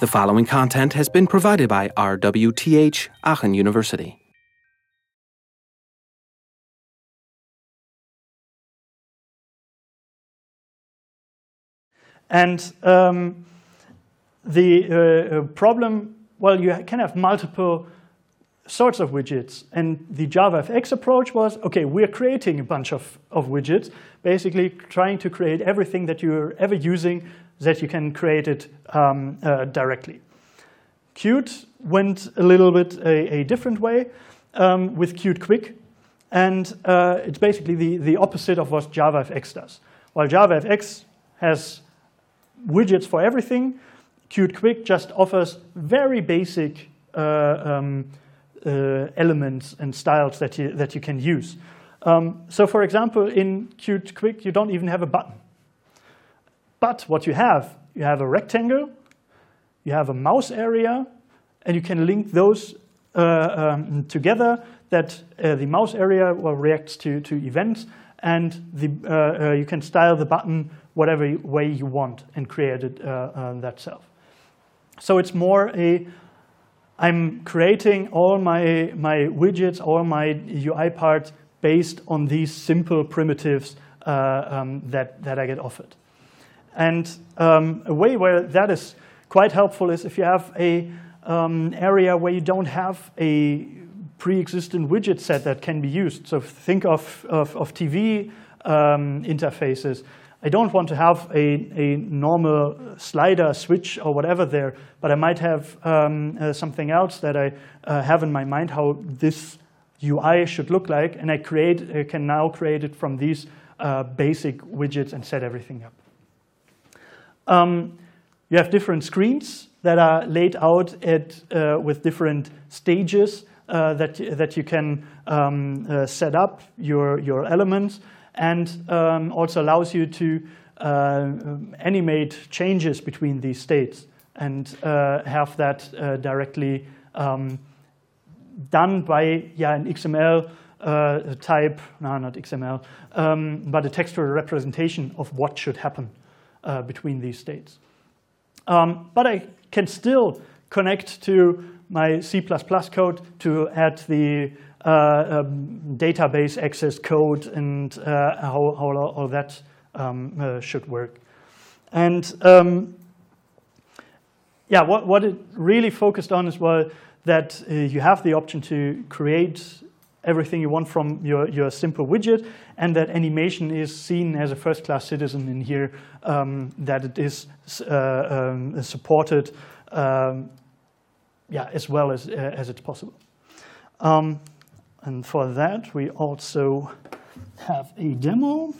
The following content has been provided by RWTH Aachen University. And um, the uh, problem, well, you can have multiple sorts of widgets. And the JavaFX approach was, okay, we're creating a bunch of, of widgets, basically trying to create everything that you're ever using that you can create it um, uh, directly. Qt went a little bit a, a different way um, with Qt Quick. And uh, it's basically the, the opposite of what JavaFX does. While JavaFX has widgets for everything. Qt Quick just offers very basic uh, um, elements and styles that you, that you can use. Um, so for example, in Qt Quick, you don't even have a button. But what you have, you have a rectangle, you have a mouse area, and you can link those uh, um, together that uh, the mouse area reacts to, to events, and the, uh, uh, you can style the button whatever way you want and create it uh, uh, that self. So it's more a, I'm creating all my, my widgets, all my UI parts based on these simple primitives uh, um, that, that I get offered. And um, a way where that is quite helpful is if you have a um, area where you don't have a pre-existing widget set that can be used. So think of, of, of TV um, interfaces. I don't want to have a, a normal slider switch or whatever there, but I might have um, uh, something else that I uh, have in my mind how this UI should look like, and I create I can now create it from these uh, basic widgets and set everything up. Um, you have different screens that are laid out at, uh, with different stages uh, that, that you can um, uh, set up your, your elements and um, also allows you to uh, animate changes between these states and uh, have that uh, directly um, done by yeah, an XML uh, type, no, not XML, um, but a textual representation of what should happen uh, between these states. Um, but I can still connect to my C++ code to add the um, database access code and uh, how, how all that um, uh, should work. And um, yeah, what, what it really focused on is well that uh, you have the option to create everything you want from your, your simple widget and that animation is seen as a first-class citizen in here, um, that it is uh, um, supported um, yeah, as well as, uh, as it's possible. And for that, we also have a demo,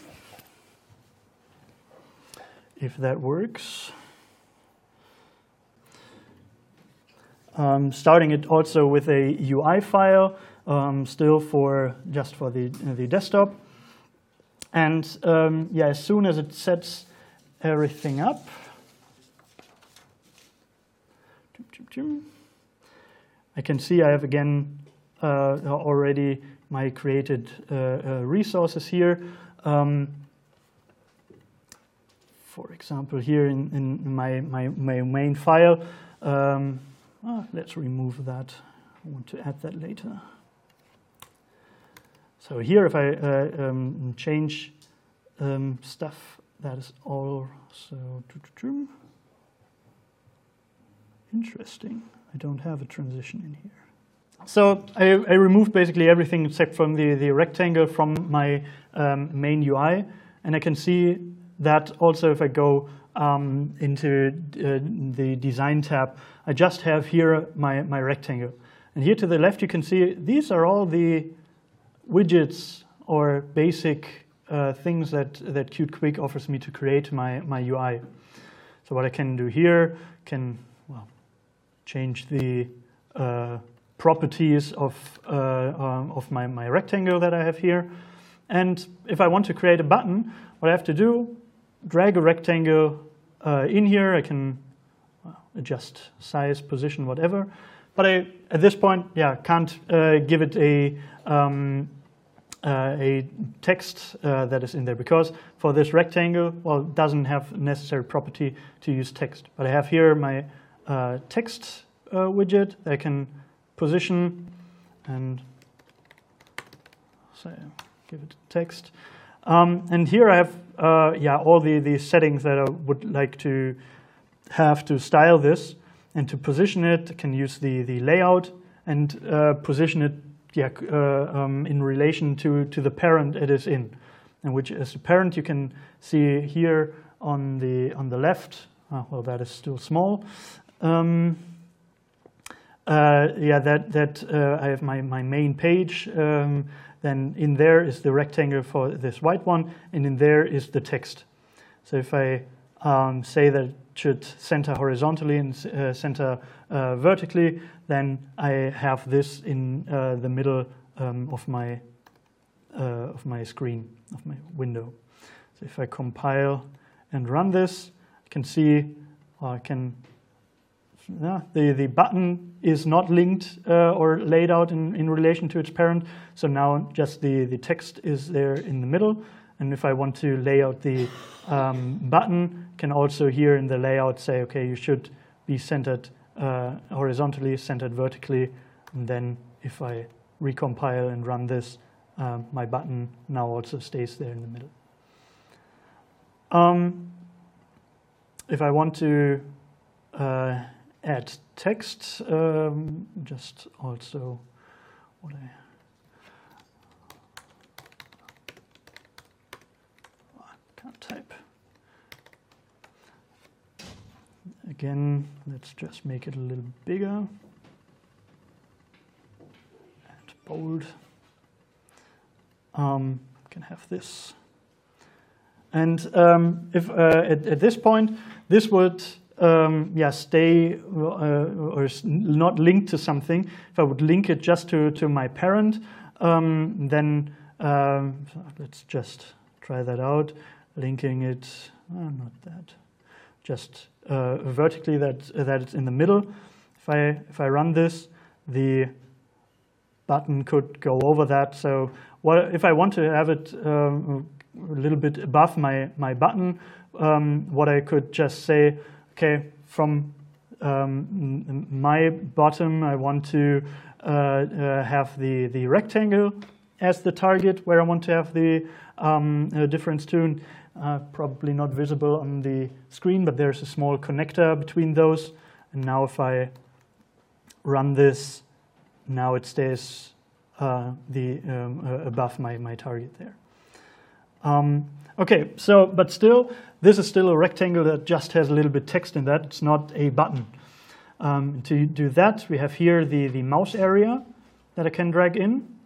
if that works. Um, starting it also with a UI file, um, still for just for the, the desktop. And um, yeah, as soon as it sets everything up, I can see I have again already my created uh, uh, resources here. Um, for example, here in, in my, my, my main file, um, oh, let's remove that. I want to add that later. So here, if I uh, um, change um, stuff, that is all so interesting. I don't have a transition in here. So I, I, removed basically everything except from the, the rectangle from my um, main UI. And I can see that also if I go um, into uh, the design tab, I just have here my, my rectangle. And here to the left, you can see these are all the widgets or basic uh, things that, that Qt Quick offers me to create my, my UI. So what I can do here, can well, change the uh, properties of, uh, um, of my, my rectangle that I have here. And if I want to create a button, what I have to do, drag a rectangle uh, in here. I can adjust size, position, whatever. But I, at this point, yeah, can't uh, give it a, um, uh, a text uh, that is in there because for this rectangle, well, it doesn't have necessary property to use text. But I have here my uh, text uh, widget that I can position and say, give it text. Um, and here I have uh, yeah, all the, the settings that I would like to have to style this and to position it. I can use the, the layout and uh, position it yeah, uh, um, in relation to, to the parent it is in. And which as a parent you can see here on the, on the left, oh, well that is still small. Um, uh, yeah, that, that uh, I have my, my main page. Um, then in there is the rectangle for this white one, and in there is the text. So if I um, say that it should center horizontally and uh, center uh, vertically, then I have this in uh, the middle um, of my uh, of my screen, of my window. So if I compile and run this, I can see, I can yeah, the, the button is not linked uh, or laid out in, in relation to its parent. So now just the, the text is there in the middle. And if I want to lay out the um, button, can also here in the layout say, okay, you should be centered uh, horizontally, centered vertically. And then if I recompile and run this, um, my button now also stays there in the middle. Um, if I want to uh, add text, um, just also what I type. Again, let's just make it a little bigger and bold. Um, can have this. And um, if uh, at, at, this point, this would um, yeah, stay uh, or not linked to something, if I would link it just to, to my parent, um, then um, let's just try that out. Linking it, oh, not that, just uh, vertically that, that it's in the middle. If I, if I run this, the button could go over that. So what, if I want to have it um, a little bit above my, my button, um, what I could just say, okay, from um, my bottom, I want to uh, uh, have the, the rectangle as the target where I want to have the um, uh, difference tune. Uh, probably not visible on the screen, but there's a small connector between those. And now if I run this, now it stays uh, the, um, uh, above my, my target there. Okay, so, but still, this is still a rectangle that just has a little bit text in that. It's not a button. Um, to do that, we have here the, the mouse area that I can drag in.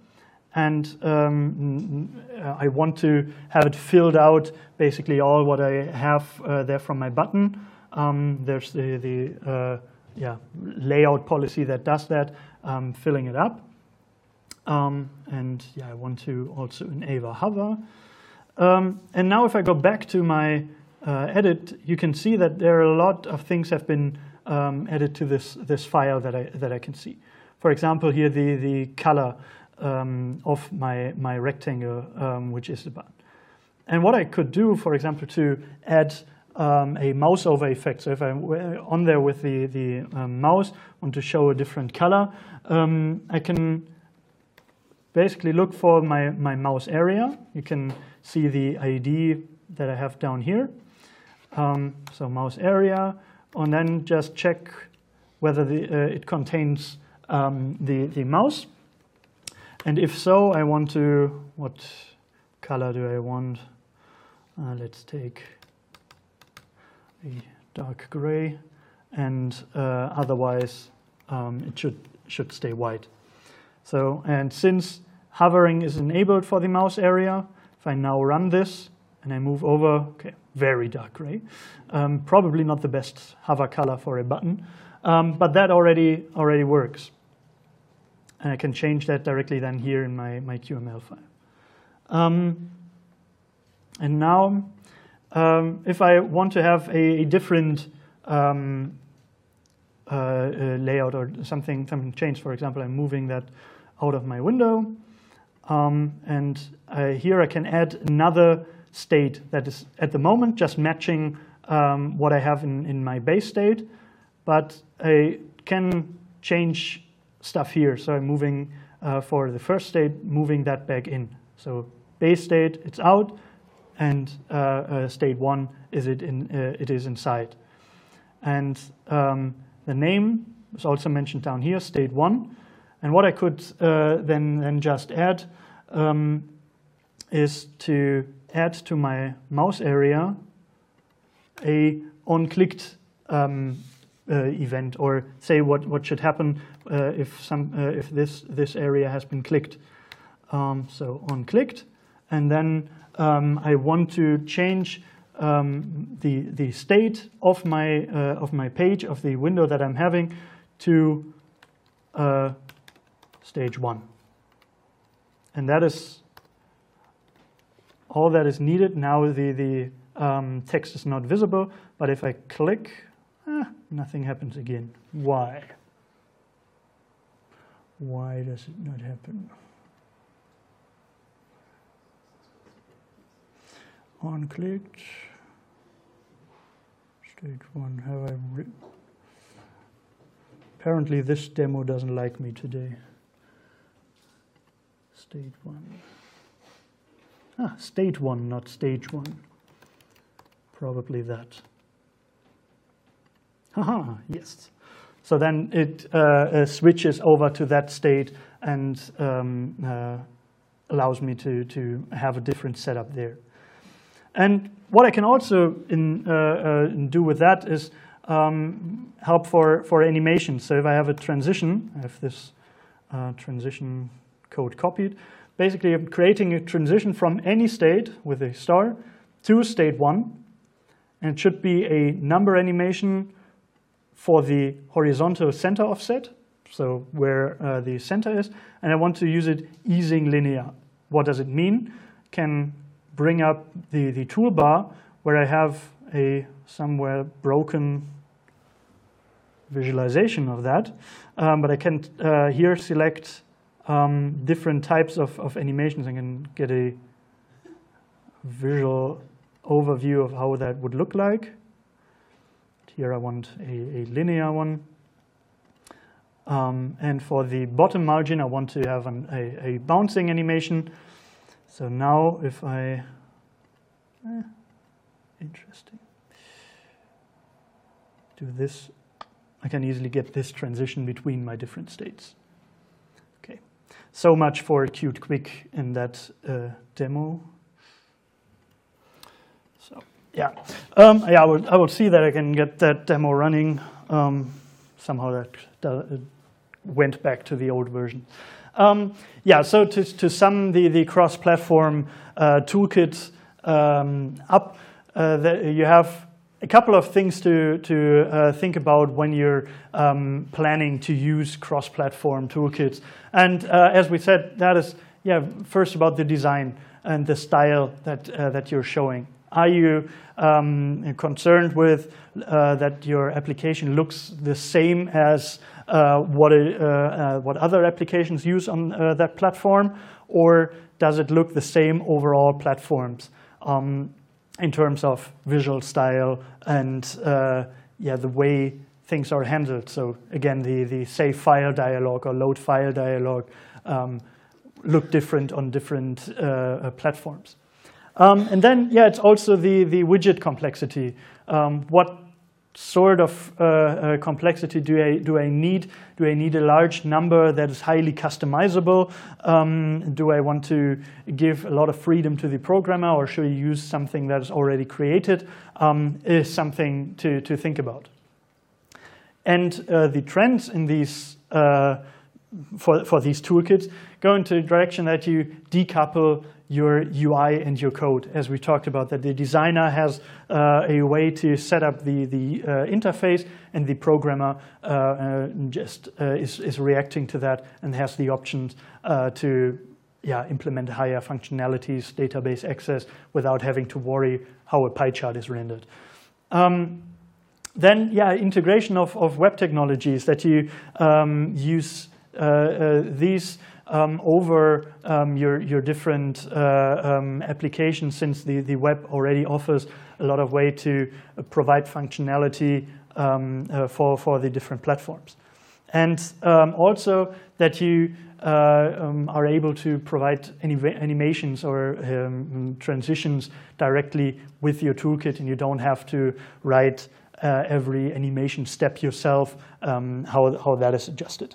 And um, I want to have it filled out, basically all what I have uh, there from my button. Um, there's the, the uh, yeah, layout policy that does that, um, filling it up. Um, and yeah, I want to also enable hover. Um, and now if I go back to my uh, edit, you can see that there are a lot of things have been um, added to this, this file that I, that I can see. For example, here the, the color um, of my, my rectangle, um, which is the button. And what I could do, for example, to add um, a mouse over effect. So if I'm on there with the, the um, mouse, want to show a different color, I can basically look for my, my mouse area. You can see the ID that I have down here. Um, so mouse area, and then just check whether the, uh, it contains um, the, the mouse. And if so, I want to, what color do I want? Uh, let's take a dark gray, and uh, otherwise um, it should, should stay white. So, and since hovering is enabled for the mouse area, if I now run this and I move over, okay, very dark gray. Um, probably not the best hover color for a button, um, but that already, already works. And I can change that directly then here in my, my QML file. Um, and now, um, if I want to have a, a different um, uh, uh, layout or something, something changed, for example, I'm moving that out of my window. Um, and uh, here I can add another state that is at the moment just matching um, what I have in, in my base state. but I can change stuff here. So I'm moving uh, for the first state, moving that back in. So base state, it's out, and uh, uh, state one is it in uh, it is inside. And um, the name is also mentioned down here, state one. And what I could uh, then then just add um, is to add to my mouse area a on-clicked um, uh, event, or say what, what should happen uh, if some uh, if this this area has been clicked. Um, so on clicked, and then um, I want to change um, the the state of my uh, of my page of the window that I'm having to uh, stage one, and that is all that is needed. Now the the um, text is not visible, but if I click, eh, nothing happens again. Why? Why does it not happen? On clicked. Stage one. Have I? Re- Apparently, this demo doesn't like me today. Stage one. Ah, state one, not stage one. Probably that. Haha, yes. So then it uh, uh, switches over to that state and um, uh, allows me to, to have a different setup there. And what I can also in, uh, uh, do with that is um, help for, for animation. So if I have a transition, I have this uh, transition code copied. Basically, I'm creating a transition from any state with a star to state one. And it should be a number animation for the horizontal center offset, so where uh, the center is, and I want to use it easing linear. What does it mean? Can bring up the, the toolbar where I have a somewhere broken visualization of that, um, but I can uh, here select um, different types of, of animations. I can get a visual overview of how that would look like. Here I want a, a linear one. Um, and for the bottom margin, I want to have an, a, a, bouncing animation. So now if I, eh, interesting, do this, I can easily get this transition between my different states. So much for Qt Quick in that uh, demo. So yeah, um, yeah, I will, I will see that I can get that demo running. Um, somehow that, that went back to the old version. Um, yeah, so to, to sum the, the cross-platform uh, toolkit um, up, uh, the, you have a couple of things to, to uh, think about when you're um, planning to use cross-platform toolkits. And uh, as we said, that is, yeah, first about the design and the style that, uh, that you're showing. Are you um, concerned with uh, that your application looks the same as uh, what, uh, what other applications use on that platform, or does it look the same over all platforms um, in terms of visual style and uh, yeah, the way things are handled? So again, the, the save file dialog or load file dialog um, look different on different platforms. Um, and then, yeah, it's also the, the widget complexity. Um, what sort of uh, uh, complexity do I, do I need? Do I need a large number that is highly customizable? Um, do I want to give a lot of freedom to the programmer or should I use something that is already created? Um, is something to, to think about. And uh, the trends in these uh, for, for these toolkits go into the direction that you decouple your UI and your code, as we talked about, that the designer has uh, a way to set up the, the uh, interface and the programmer uh, uh just uh, is, is reacting to that and has the options uh, to yeah, implement higher functionalities, database access, without having to worry how a pie chart is rendered. Um, then, yeah, integration of, of web technologies that you um, use these um, over um, your, your different uh, um, applications since the, the web already offers a lot of way to provide functionality um, uh, for, for the different platforms. And um, also that you uh, um, are able to provide animations or um, transitions directly with your toolkit and you don't have to write uh, every animation step yourself, um, how, how that is adjusted.